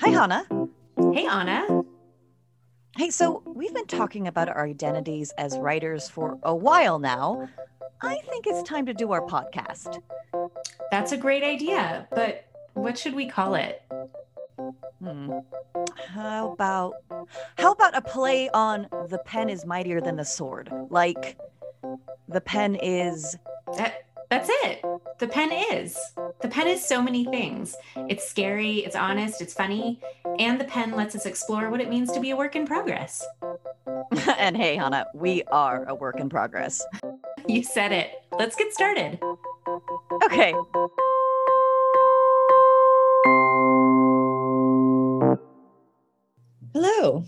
Hi, Hannah. Hey, Ana. Hey, so we've been talking about our identities as writers for a while now. I think it's time to do our podcast. That's a great idea, but what should we call it? Hmm. How about how about a play on the pen is mightier than the sword? Like the pen is That that's it. The pen is. The pen is so many things. It's scary, it's honest, it's funny, and the pen lets us explore what it means to be a work in progress. and hey, Hannah, we are a work in progress. You said it. Let's get started. Okay. Hello.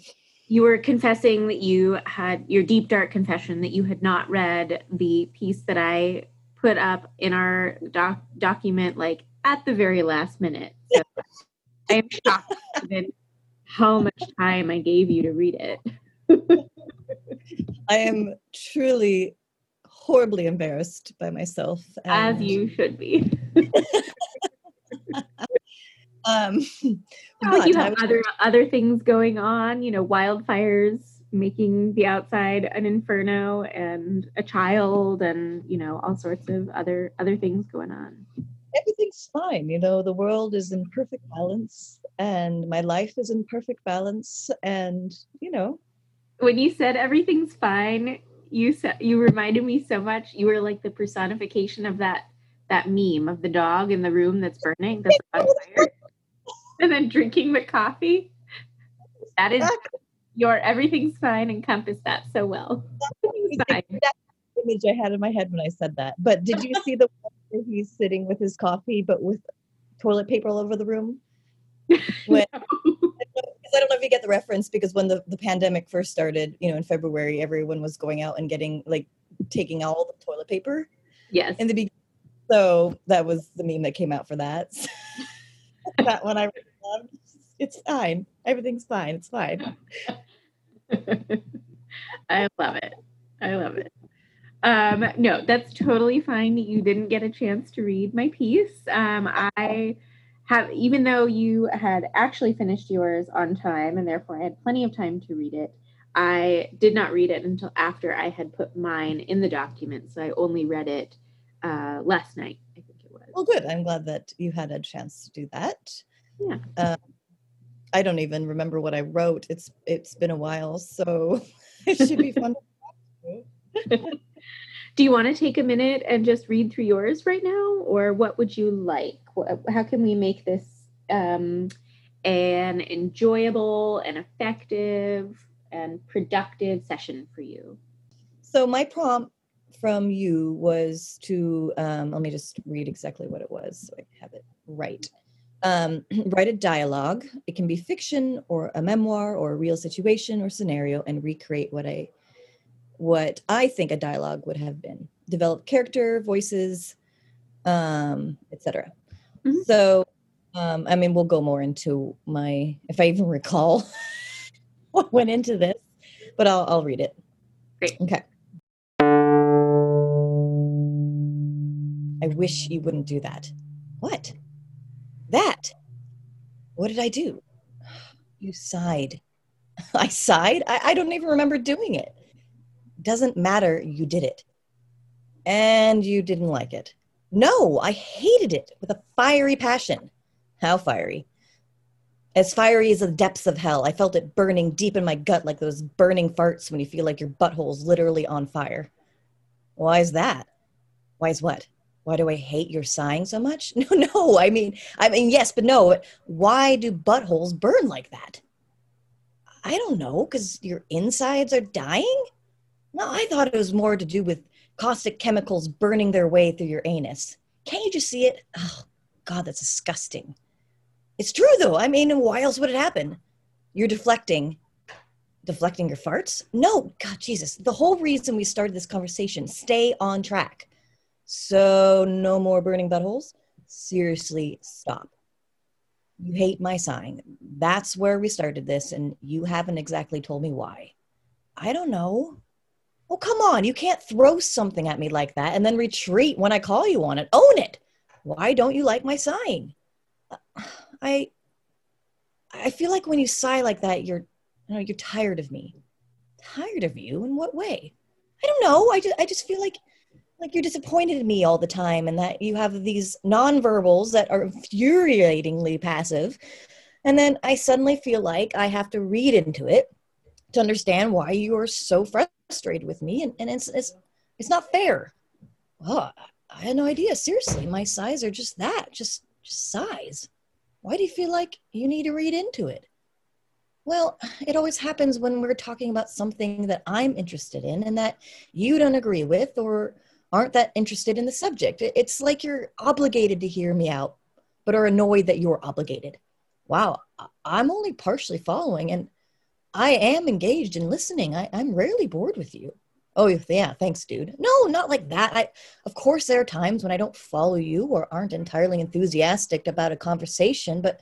You were confessing that you had your deep dark confession that you had not read the piece that I put up in our doc- document like at the very last minute. So I am shocked given how much time I gave you to read it. I am truly horribly embarrassed by myself. As you should be. Um, like you have other other things going on, you know, wildfires making the outside an inferno and a child and you know all sorts of other other things going on everything's fine. You know, the world is in perfect balance and my life is in perfect balance. And, you know, when you said everything's fine you said you reminded me so much you were like the personification of that that meme of the dog in the room that's burning that's on fire and then drinking the coffee that is your everything's fine encompassed that so well Everything's fine. that image I had in my head when I said that. But did you see the one where he's sitting with his coffee, but with toilet paper all over the room? When, because I don't know if you get the reference because when the, the pandemic first started, you know, in February, everyone was going out and getting like taking all the toilet paper yes in the beginning. So that was the meme that came out for that. that one I really loved. It's fine. Everything's fine. It's fine. I love it. I love it. Um, no, that's totally fine. You didn't get a chance to read my piece. Um, I have, even though you had actually finished yours on time and therefore I had plenty of time to read it, I did not read it until after I had put mine in the document. So I only read it uh, last night, I think it was. Well, good. I'm glad that you had a chance to do that. Yeah. Um, I don't even remember what I wrote. It's it's been a while, so it should be fun. Do you want to take a minute and just read through yours right now, or what would you like? How can we make this um, an enjoyable and effective and productive session for you? So my prompt from you was to um, let me just read exactly what it was so I have it right. Um, write a dialogue. It can be fiction or a memoir or a real situation or scenario, and recreate what I what I think a dialogue would have been. Develop character, voices, um, etc. Mhm. So, um, I mean, we'll go more into my if I even recall what went into this, but I'll I'll read it. Great. Okay. I wish you wouldn't do that. What? That. What did I do? You sighed. I sighed? I, I don't even remember doing it. Doesn't matter, you did it. And you didn't like it. No, I hated it with a fiery passion. How fiery? As fiery as the depths of hell. I felt it burning deep in my gut like those burning farts when you feel like your butthole's literally on fire. Why is that? Why is what? Why do I hate your sighing so much? No, no. I mean, I mean, yes, but no. Why do buttholes burn like that? I don't know, because your insides are dying? No, I thought it was more to do with caustic chemicals burning their way through your anus. Can't you just see it? Oh, God, that's disgusting. It's true, though. I mean, why else would it happen? You're deflecting. Deflecting your farts? No, God, Jesus. The whole reason we started this conversation, stay on track. So, no more burning buttholes? Seriously, stop. You hate my sign. That's where we started this, and you haven't exactly told me why. I don't know. Oh, come on. You can't throw something at me like that and then retreat when I call you on it. Own it. Why don't you like my sign? I I feel like when you sigh like that, you're, you know, you're tired of me. Tired of you? In what way? I don't know. I just, I just feel like, like you're disappointed in me all the time, and that you have these nonverbals that are infuriatingly passive, and then I suddenly feel like I have to read into it to understand why you are so frustrated with me, and, and it's, it's, it's not fair. Oh, I had no idea. Seriously, my sighs are just that, just, just sighs. Why do you feel like you need to read into it? Well, it always happens when we're talking about something that I'm interested in and that you don't agree with or aren't that interested in the subject. It's like you're obligated to hear me out, but are annoyed that you're obligated. Wow, I'm only partially following and I am engaged in listening. I, am rarely bored with you. Oh, yeah, thanks, dude. No, not like that. I, of course, there are times when I don't follow you or aren't entirely enthusiastic about a conversation, but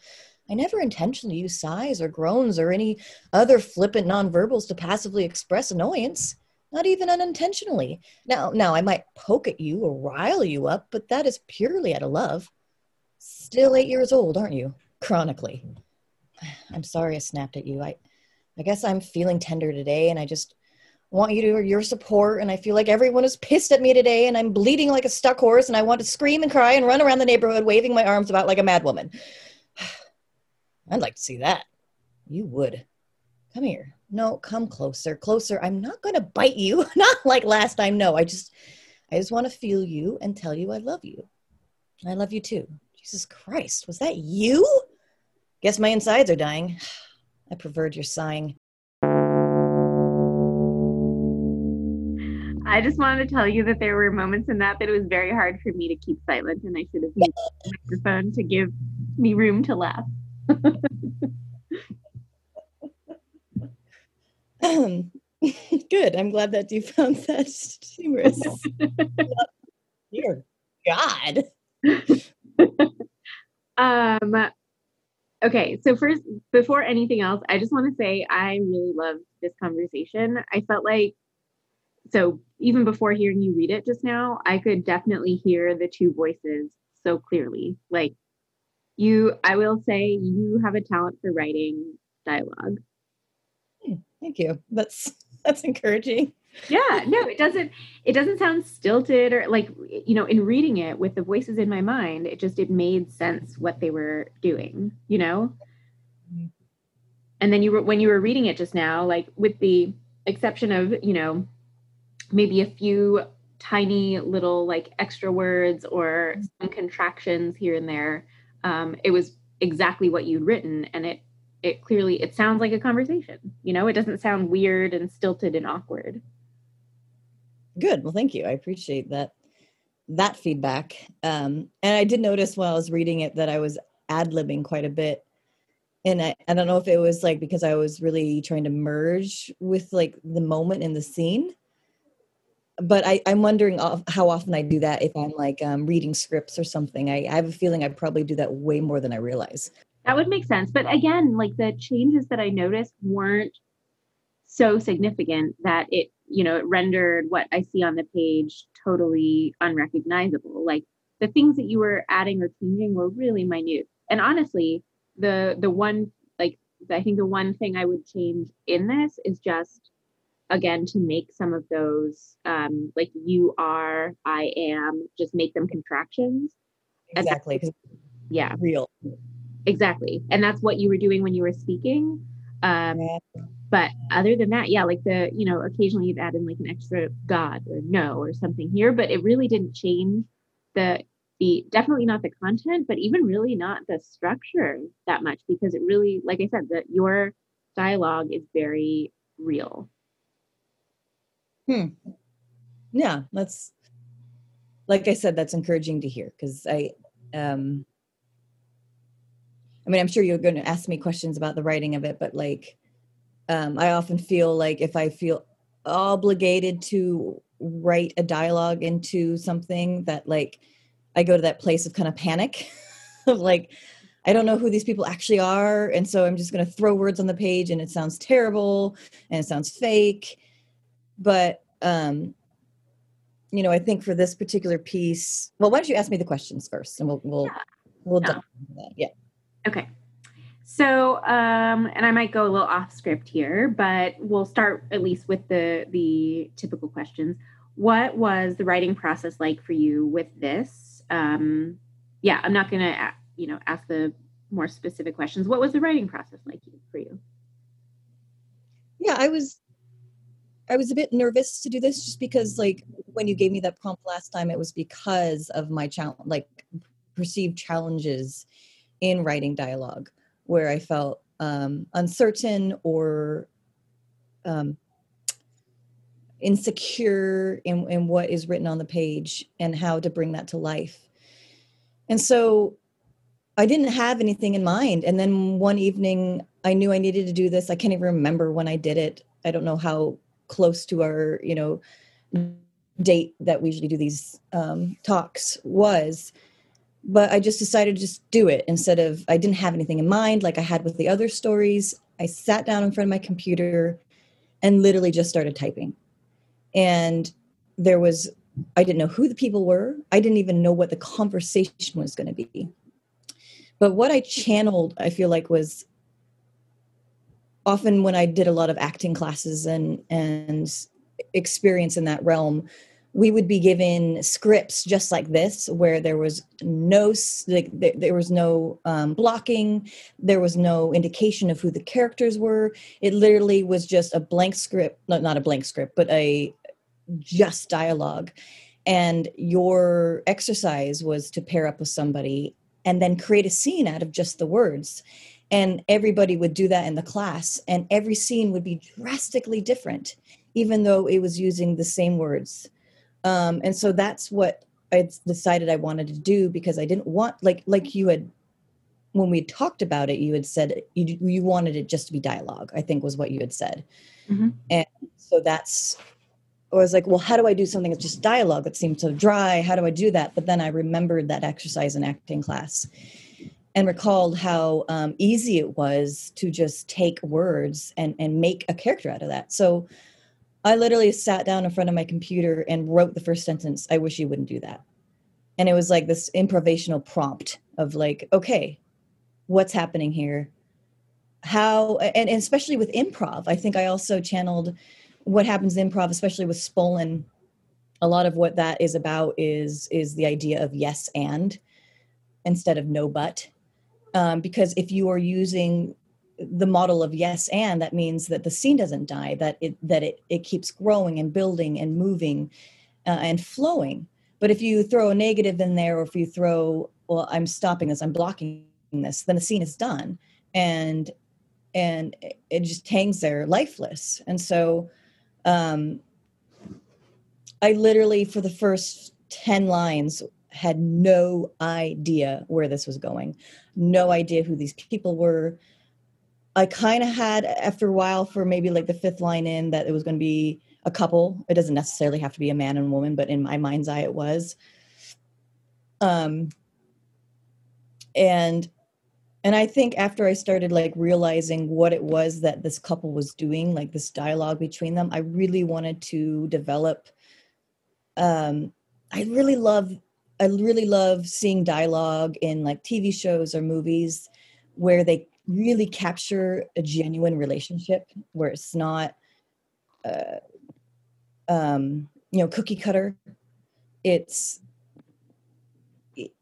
I never intentionally use sighs or groans or any other flippant nonverbals to passively express annoyance, not even unintentionally. Now, now I might poke at you or rile you up, but that is purely out of love. Still eight years old, aren't you? Chronically. I'm sorry I snapped at you. I, I guess I'm feeling tender today, and I just want you to your support. And I feel like everyone is pissed at me today, and I'm bleeding like a stuck horse, and I want to scream and cry and run around the neighborhood waving my arms about like a mad woman. I'd like to see that. You would. Come here. No, come closer, closer. I'm not going to bite you. not like last time. No, I just, I just want to feel you and tell you I love you. I love you too. Jesus Christ, was that you? Guess my insides are dying. I preferred your sighing. I just wanted to tell you that there were moments in that that it was very hard for me to keep silent, and I should have used the microphone to give me room to laugh. um, good. I'm glad that you found that humorous. Dear God. um. Okay, so first, before anything else, I just want to say I really loved this conversation. I felt like, so even before hearing you read it just now, I could definitely hear the two voices so clearly. Like you i will say you have a talent for writing dialogue thank you. That's that's encouraging. Yeah no it doesn't it doesn't sound stilted or like you know in reading it with the voices in my mind it just it made sense what they were doing you know? And then you were when you were reading it just now like with the exception of you know maybe a few tiny little like extra words or some contractions here and there um, it was exactly what you'd written and it it clearly it sounds like a conversation you know? It doesn't sound weird and stilted and awkward. Good. Well thank you. I appreciate that that feedback. Um, and i did notice while i was reading it that i was ad-libbing quite a bit. And I, I don't know if it was like because i was really trying to merge with like the moment in the scene. But I, I'm wondering how often I do that if I'm like um, reading scripts or something. I, I have a feeling I probably do that way more than I realize. That would make sense. But again, like the changes that I noticed weren't so significant that it, you know, it rendered what I see on the page totally unrecognizable. Like the things that you were adding or changing were really minute. And honestly, the the one like I think the one thing I would change in this is just again to make some of those um, like you are i am just make them contractions exactly yeah real exactly and that's what you were doing when you were speaking um, yeah. but other than that yeah like the you know occasionally you'd add in like an extra god or no or something here but it really didn't change the the definitely not the content but even really not the structure that much because it really like i said that your dialogue is very real Hmm. Yeah, that's like I said, that's encouraging to hear because I um I mean I'm sure you're gonna ask me questions about the writing of it, but like um I often feel like if I feel obligated to write a dialogue into something that like I go to that place of kind of panic of like I don't know who these people actually are and so I'm just going to throw words on the page and it sounds terrible and it sounds fake but um you know i think for this particular piece well why don't you ask me the questions first and we'll we'll yeah. we'll yeah. that yeah okay So, um, and I might go a little off script here, but we'll start at least with the the typical questions. What was the writing process like for you with this? Um, yeah, I'm not gonna you know ask the more specific questions. What was the writing process like for you? Yeah, I was I was a bit nervous to do this just because like when you gave me that prompt last time it was because of my challenge like perceived challenges in writing dialogue where I felt um, uncertain or um, insecure in, in what is written on the page and how to bring that to life. And so I didn't have anything in mind. And then one evening, I knew I needed to do this. I can't even remember when I did it. I don't know how close to our, you know, date that we usually do these um, talks was but I just decided to just do it instead of I didn't have anything in mind like I had with the other stories. I sat down in front of my computer and literally just started typing. And there was I didn't know who the people were. I didn't even know what the conversation was going to be. But what I channeled, I feel like was often when I did a lot of acting classes and and experience in that realm we would be given scripts just like this where there was no like there was no um, blocking. There was no indication of who the characters were. It literally was just a blank script not, not a blank script but a just dialogue. And your exercise was to pair up with somebody and then create a scene out of just the words. And everybody would do that in the class and every scene would be drastically different even though it was using the same words um, and so that's what I decided I wanted to do because I didn't want like like you had when we talked about it, you had said you you wanted it just to be dialogue. I think was what you had said, mm-hmm. and so that's I was like, well, how do I do something that's just dialogue that seems so dry? How do I do that? But then I remembered that exercise in acting class and recalled how um, easy it was to just take words and and make a character out of that. So I literally sat down in front of my computer and wrote the first sentence. I wish you wouldn't do that. And it was like this improvisational prompt of like, okay, what's happening here? How, and, and especially with improv, I think I also channeled what happens in improv, especially with Spolin. A lot of what that is about is is the idea of yes and instead of no but. Um, because if you are using the model of yes and that means that the scene doesn't die that it that it, it keeps growing and building and moving uh, and flowing. But if you throw a negative in there or if you throw well i'm stopping this i'm blocking this then the scene is done. And and it just hangs there lifeless. And so um i literally for the first 10 lines had no idea where this was going. No idea who these people were I kind of had after a while for maybe like the fifth line in that it was going to be a couple. It doesn't necessarily have to be a man and woman, but in my mind's eye, it was. Um, and and I think after I started like realizing what it was that this couple was doing, like this dialogue between them, I really wanted to develop. Um, I really love, I really love seeing dialogue in like TV shows or movies where they really capture a genuine relationship where it's not uh, um, you know cookie cutter. It's it,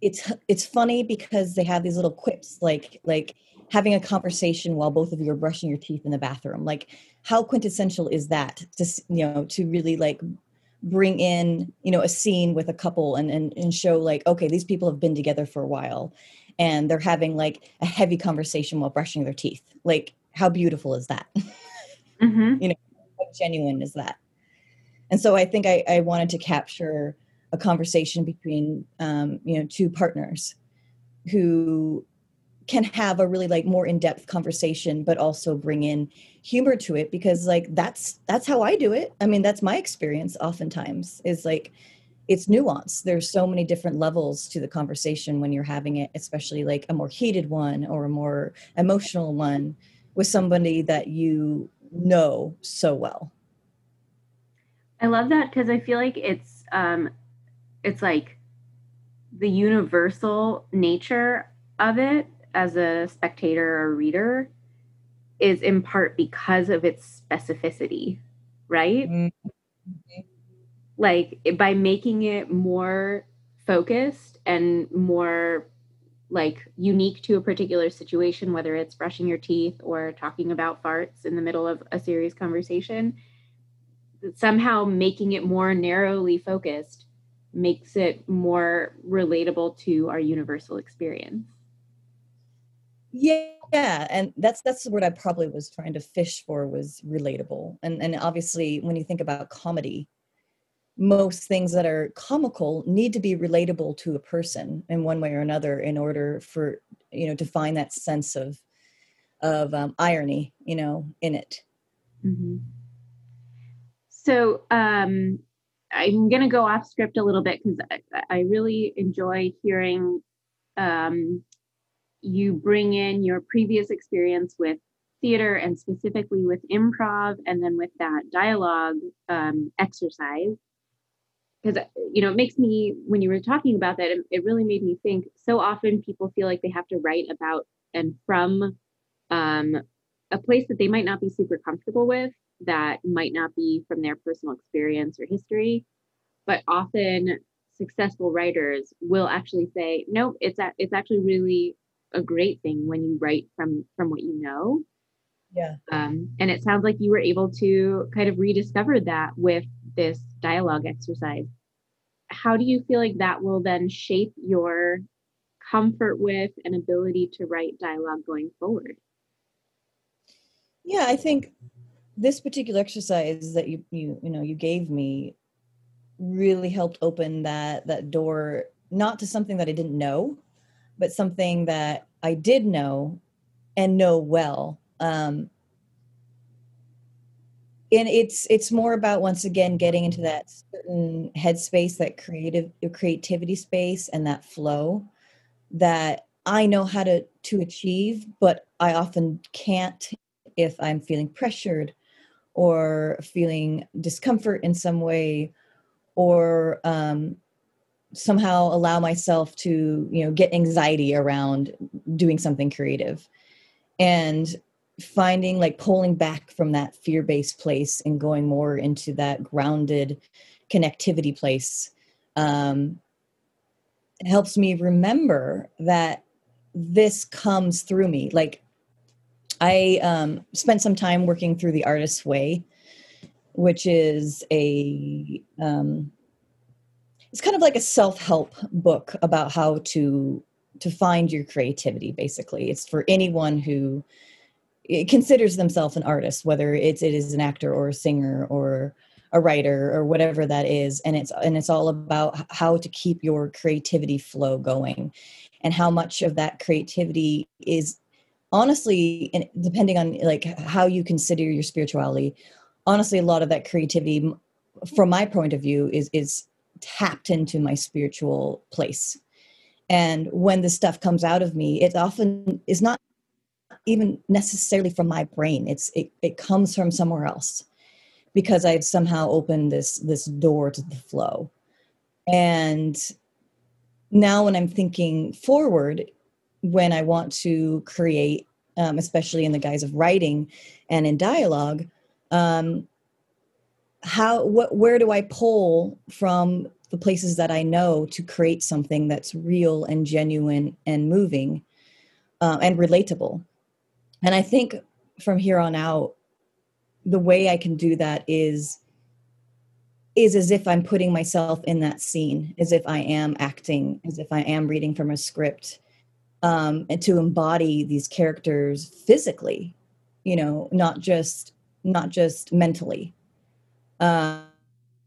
it's it's funny because they have these little quips like like having a conversation while both of you are brushing your teeth in the bathroom. Like how quintessential is that to you know to really like bring in you know a scene with a couple and, and and show like okay these people have been together for a while and they're having like a heavy conversation while brushing their teeth. Like, how beautiful is that? Mm-hmm. you know, how genuine is that? And so I think I, I wanted to capture a conversation between, um, you know, two partners who can have a really like more in-depth conversation but also bring in humor to it because like that's that's how i do it i mean that's my experience oftentimes is like it's nuance there's so many different levels to the conversation when you're having it especially like a more heated one or a more emotional one with somebody that you know so well i love that because i feel like it's um it's like the universal nature of it as a spectator or reader is in part because of its specificity, right? Mm-hmm. Like by making it more focused and more like unique to a particular situation, whether it's brushing your teeth or talking about farts in the middle of a serious conversation, somehow making it more narrowly focused makes it more relatable to our universal experience. Yeah, yeah and that's that's what I probably was trying to fish for was relatable. And and obviously when you think about comedy, most things that are comical need to be relatable to a person in one way or another in order for you know to find that sense of of um, irony you know in it mm-hmm. so um i'm going to go off script a little bit because I, I, really enjoy hearing um you bring in your previous experience with theater and specifically with improv and then with that dialogue um, exercise because you know it makes me when you were talking about that it, it, really made me think so often people feel like they have to write about and from um, a place that they might not be super comfortable with that might not be from their personal experience or history. But often successful writers will actually say no it's a, it's actually really a great thing when you write from from what you know yeah. Um, and it sounds like you were able to kind of rediscover that with this dialogue exercise. How do you feel like that will then shape your comfort with and ability to write dialogue going forward? Yeah i think this particular exercise that you you you know you gave me really helped open that that door not to something that i didn't know but something that i did know and know well um, and it's it's more about once again getting into that certain headspace that creative creativity space and that flow that i know how to to achieve but i often can't if i'm feeling pressured or feeling discomfort in some way or um, somehow allow myself to you know get anxiety around doing something creative. And finding like pulling back from that fear-based place and going more into that grounded connectivity place um, helps me remember that this comes through me. Like i um, spent some time working through the artist's way which is a um, it's kind of like a self-help book about how to to find your creativity basically. It's for anyone who considers themselves an artist, whether it's it is an actor or a singer or a writer or whatever that is, and it's and it's all about how to keep your creativity flow going, and how much of that creativity is honestly, and depending on like how you consider your spirituality, honestly, a lot of that creativity, from my point of view, is is tapped into my spiritual place. And when the stuff comes out of me it often is not even necessarily from my brain. It's it, it comes from somewhere else because i've somehow opened this this door to the flow. And now when i'm thinking forward when i want to create um, especially in the guise of writing and in dialogue um, how what where do i pull from the places that i know to create something that's real and genuine and moving uh, and relatable and I think from here on out, the way I can do that is is as if I'm putting myself in that scene, as if I am acting, as if I am reading from a script, um, and to embody these characters physically, you know, not just not just mentally. Um,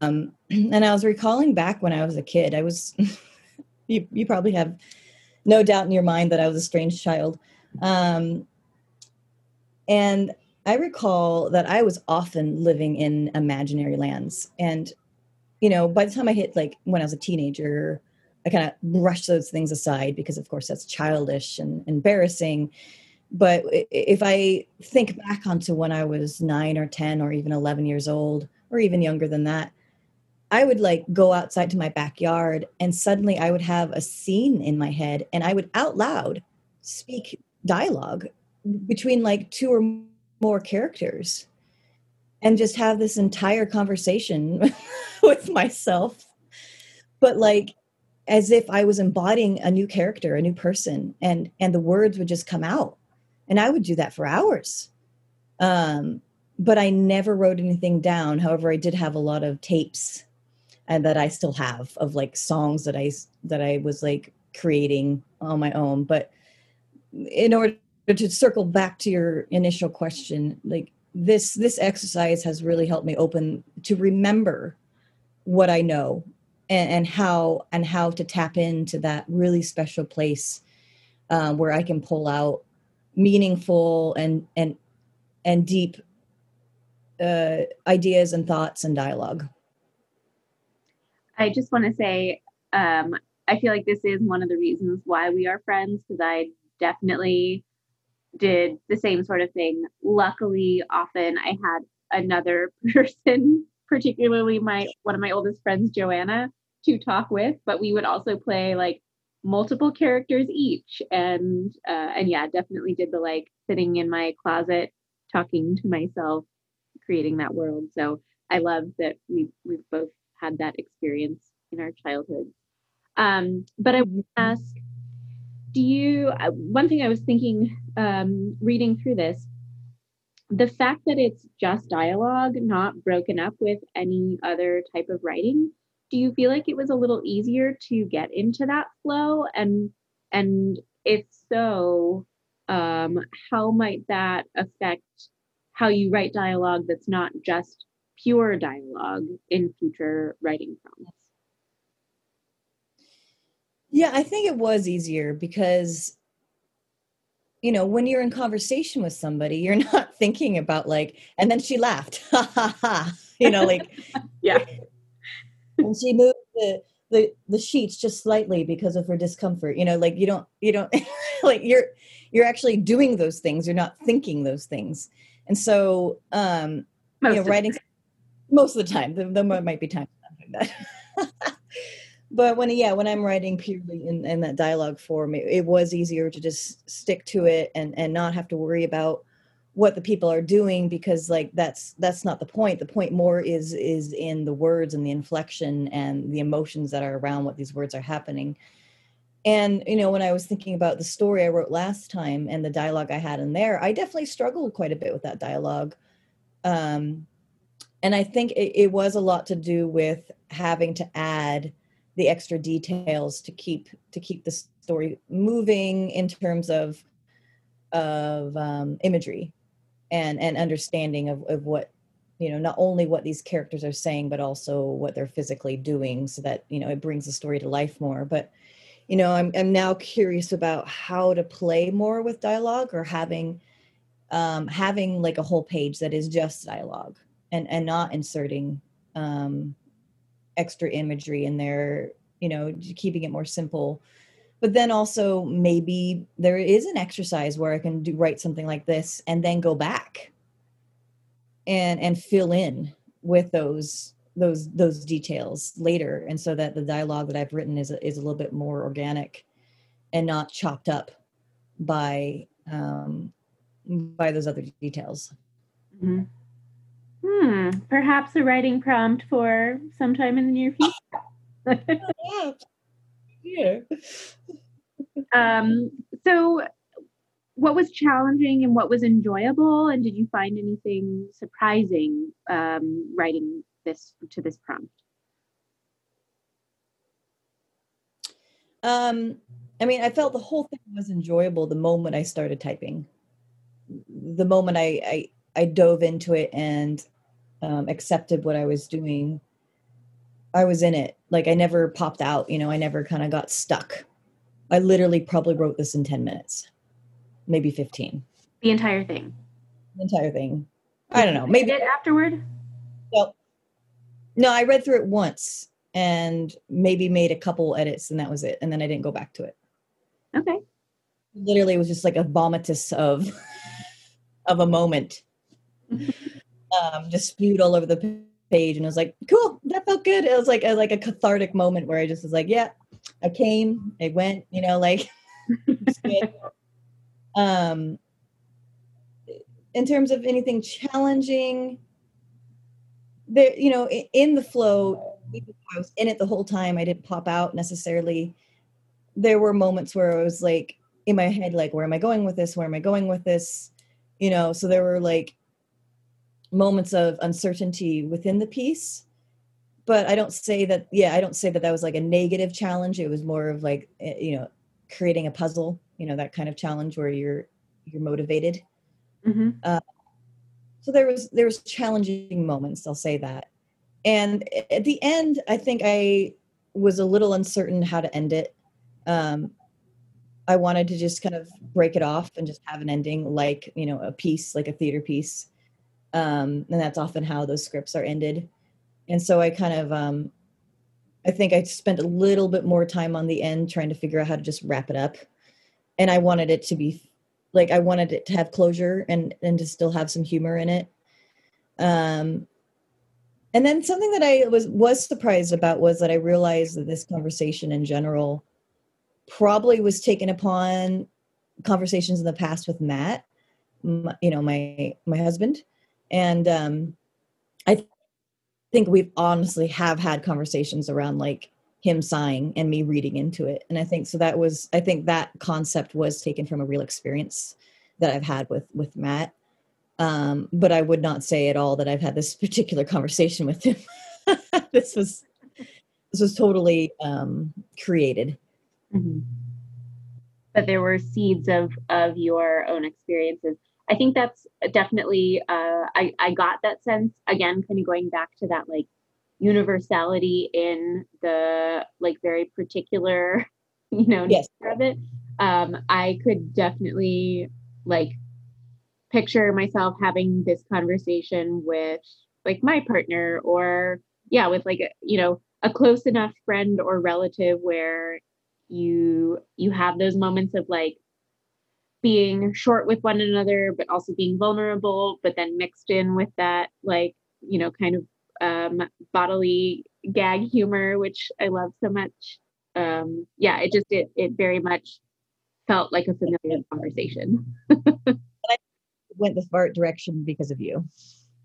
and I was recalling back when I was a kid. I was, you you probably have no doubt in your mind that I was a strange child. Um, and I recall that I was often living in imaginary lands. And, you know, by the time I hit like when I was a teenager, I kind of brushed those things aside because, of course, that's childish and embarrassing. But if I think back onto when I was nine or 10 or even 11 years old, or even younger than that, I would like go outside to my backyard and suddenly I would have a scene in my head and I would out loud speak dialogue between like two or more characters and just have this entire conversation with myself. But like as if i was embodying a new character a new person and and the words would just come out. And i would do that for hours. Um but i never wrote anything down. However i did have a lot of tapes and that i still have of like songs that i that i was like creating on my own. But in order to circle back to your initial question like this this exercise has really helped me open to remember what i know and, and how and how to tap into that really special place uh, where i can pull out meaningful and and and deep uh, ideas and thoughts and dialogue. I just want to say, um, I feel like this is one of the reasons why we are friends because I definitely did the same sort of thing. Luckily, often I had another person, particularly my one of my oldest friends, Joanna, to talk with. But we would also play like multiple characters each, and uh, and yeah, definitely did the like sitting in my closet, talking to myself, creating that world. So I love that we we've both had that experience in our childhood. Um, but I would ask, do you? uh, One thing I was thinking, um, reading through this, the fact that it's just dialogue, not broken up with any other type of writing. Do you feel like it was a little easier to get into that flow? And and if so, um, how might that affect how you write dialogue that's not just pure dialogue in future writing prompts? Yeah, I think it was easier because you know, when you're in conversation with somebody, you're not thinking about like, and then she laughed, ha ha ha, you know, like, Yeah. and she moved the, the the sheets just slightly because of her discomfort. You know, like you don't you don't like you're you're actually doing those things. You're not thinking those things, and so um, Most you know, writing most of the time. There, there might be times like that. But when yeah, when I'm writing purely in, in that dialogue form, it, it was easier to just stick to it and and not have to worry about what the people are doing because like that's that's not the point. The point more is is in the words and the inflection and the emotions that are around what these words are happening. And you know when i was thinking about the story i wrote last time and the dialogue i had in there i definitely struggled quite a bit with that dialogue. Um and i think it, it was a lot to do with having to add the extra details to keep to keep the story moving in terms of of um, imagery and and understanding of, of what you know not only what these characters are saying but also what they're physically doing so that you know it brings the story to life more. But you know i'm, I'm now curious about how to play more with dialogue or having um, having like a whole page that is just dialogue and and not inserting um, extra imagery in there you know keeping it more simple. But then also maybe there is an exercise where i can do write something like this and then go back and and fill in with those those those details later. And so that the dialogue that i've written is a, is a little bit more organic and not chopped up by um by those other details. Mhm. Hmm. Perhaps a writing prompt for sometime in the near future. yeah um, so, what was challenging and what was enjoyable, and did you find anything surprising um, writing this to this prompt? Um, I mean, I felt the whole thing was enjoyable the moment I started typing. The moment I I, I dove into it and um, accepted what I was doing, I was in it. Like I never popped out. You know, I never kind of got stuck. I literally probably wrote this in ten minutes, maybe fifteen. The entire thing. The entire thing. I don't know. Maybe it afterward. Well, no, I read through it once and maybe made a couple edits, and that was it. And then I didn't go back to it. Okay. literally it was just like a vomitus of of a moment um spewed all over the page and I was like cool that felt good it was like a like a cathartic moment where i just was like yeah i came i went you know like. Um, in terms of anything challenging, there, you know, in the flow, I was in it the whole time. I didn't pop out necessarily. There were moments where I was like in my head, like, where am I going with this? Where am I going with this? You know, so there were like moments of uncertainty within the piece but i don't say that yeah i don't say that that was like a negative challenge. It was more of like eh, you know creating a puzzle you know that kind of challenge where you're you're motivated. Hmm so there was there was challenging moments i'll say that. And at the end i think i was a little uncertain how to end it. Um i wanted to just kind of break it off and just have an ending like you know a piece like a theater piece um and that's often how those scripts are ended. And so i kind of um i think i spent a little bit more time on the end trying to figure out how to just wrap it up. And i wanted it to be like i wanted it to have closure and and to still have some humor in it. Um and then something that i was was surprised about was that i realized that this conversation in general probably was taken upon conversations in the past with matt you know my my husband and um i th- think we've honestly have had conversations around like him sighing and me reading into it. And i think so that was i think that concept was taken from a real experience that i've had with with matt. Um but i would not say at all that i've had this particular conversation with him. This was this was totally um created. Hmm But there were seeds of of your own experiences. I think that's definitely. Uh, I I got that sense again, kind of going back to that like universality in the like very particular, you know, Yes. nature of it. Um, I could definitely like picture myself having this conversation with like my partner or yeah with like a, you know a close enough friend or relative where you you have those moments of like being short with one another but also being vulnerable but then mixed in with that like you know kind of um bodily gag humor which i love so much. Um yeah it just it, it very much felt like a familiar conversation. I went the fart direction because of you.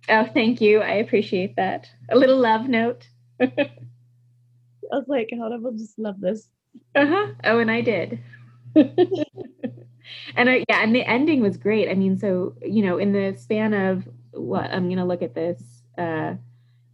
Oh thank you. I appreciate that. A little love note. I was like how do i just love this? Uh-huh. Oh, and I did. and I yeah, and the ending was great. I mean, so you know, in the span of what I'm gonna look at this. Uh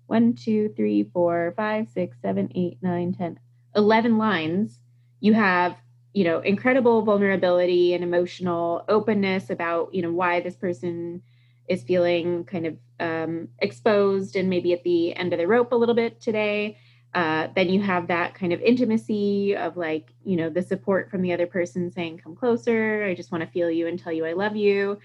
one, two, three, four, five, six, seven, eight, nine, ten, eleven lines, you have, you know, incredible vulnerability and emotional openness about, you know, why this person is feeling kind of um, exposed and maybe at the end of the rope a little bit today uh, then you have that kind of intimacy of like you know the support from the other person saying come closer. I just want to feel you and tell you i love you.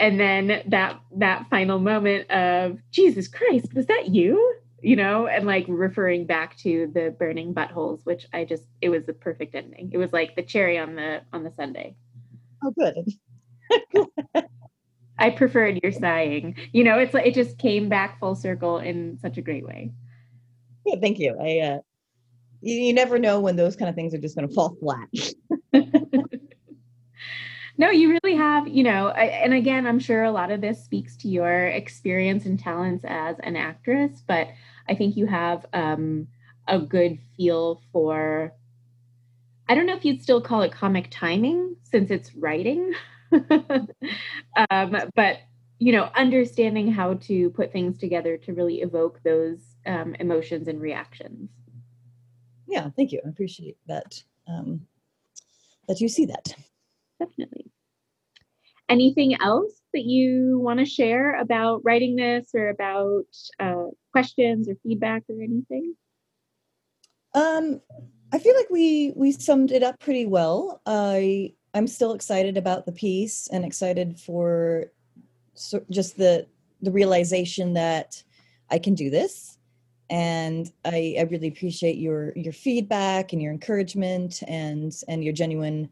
And then that that final moment of jesus christ was that you? You know and like referring back to the burning buttholes which i just it was the perfect ending. It was like the cherry on the on the sundae oh good. I preferred your sighing. You know it's like it just came back full circle in such a great way yeah thank you. I uh you, you never know when those kind of things are just going to fall flat. No you really have you know I, and again i'm sure a lot of this speaks to your experience and talents as an actress but i think you have um, a good feel for i don't know if you'd still call it comic timing since it's writing um, but you know understanding how to put things together to really evoke those um, emotions and reactions yeah thank you i appreciate that um that you see that definitely. Anything else that you want to share about writing this or about uh, questions or feedback or anything? Um, I feel like we we summed it up pretty well. I I'm still excited about the piece and excited for so just the the realization that I can do this, and I I really appreciate your your feedback and your encouragement and and your genuine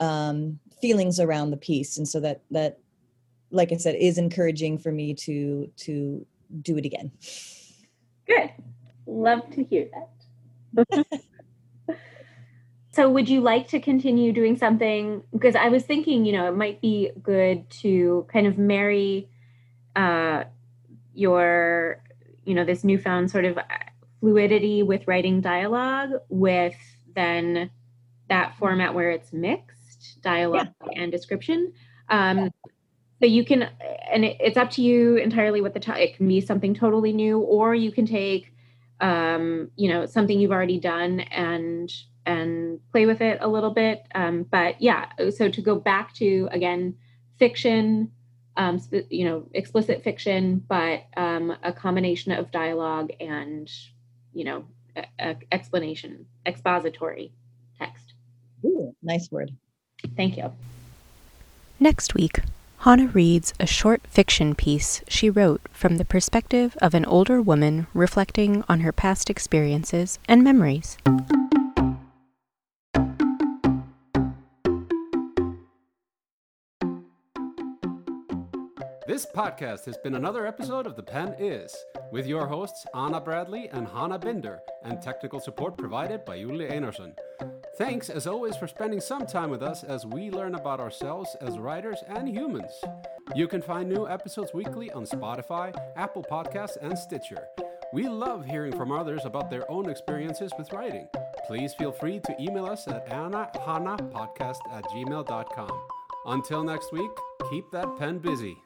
um, feelings around the piece, and so that that like I said is encouraging for me to to do it again. Good. Love to hear that. So, would you like to continue doing something? Because I was thinking, you know, it might be good to kind of marry uh, your, you know, this newfound sort of fluidity with writing dialogue with then that format where it's mixed dialogue yeah. and description. Um, so you can, and it, it's up to you entirely what the t- it can be something totally new, or you can take, um, you know, something you've already done and and play with it a little bit. Um, but yeah, so to go back to again, fiction, um, sp- you know, explicit fiction, but um, a combination of dialogue and you know, a, a explanation, expository text. Ooh, nice word. Thank you. Next week, Hannah reads a short fiction piece she wrote from the perspective of an older woman reflecting on her past experiences and memories. This podcast has been another episode of The Pen Is, with your hosts Ana Bradley and Hannah Binder, and technical support provided by Julie Einarsson. Thanks, as always, for spending some time with us as we learn about ourselves as writers and humans. You can find new episodes weekly on Spotify, Apple Podcasts, and Stitcher. We love hearing from others about their own experiences with writing. Please feel free to email us at annahannapodcast at gmail.com. Until next week, keep that pen busy.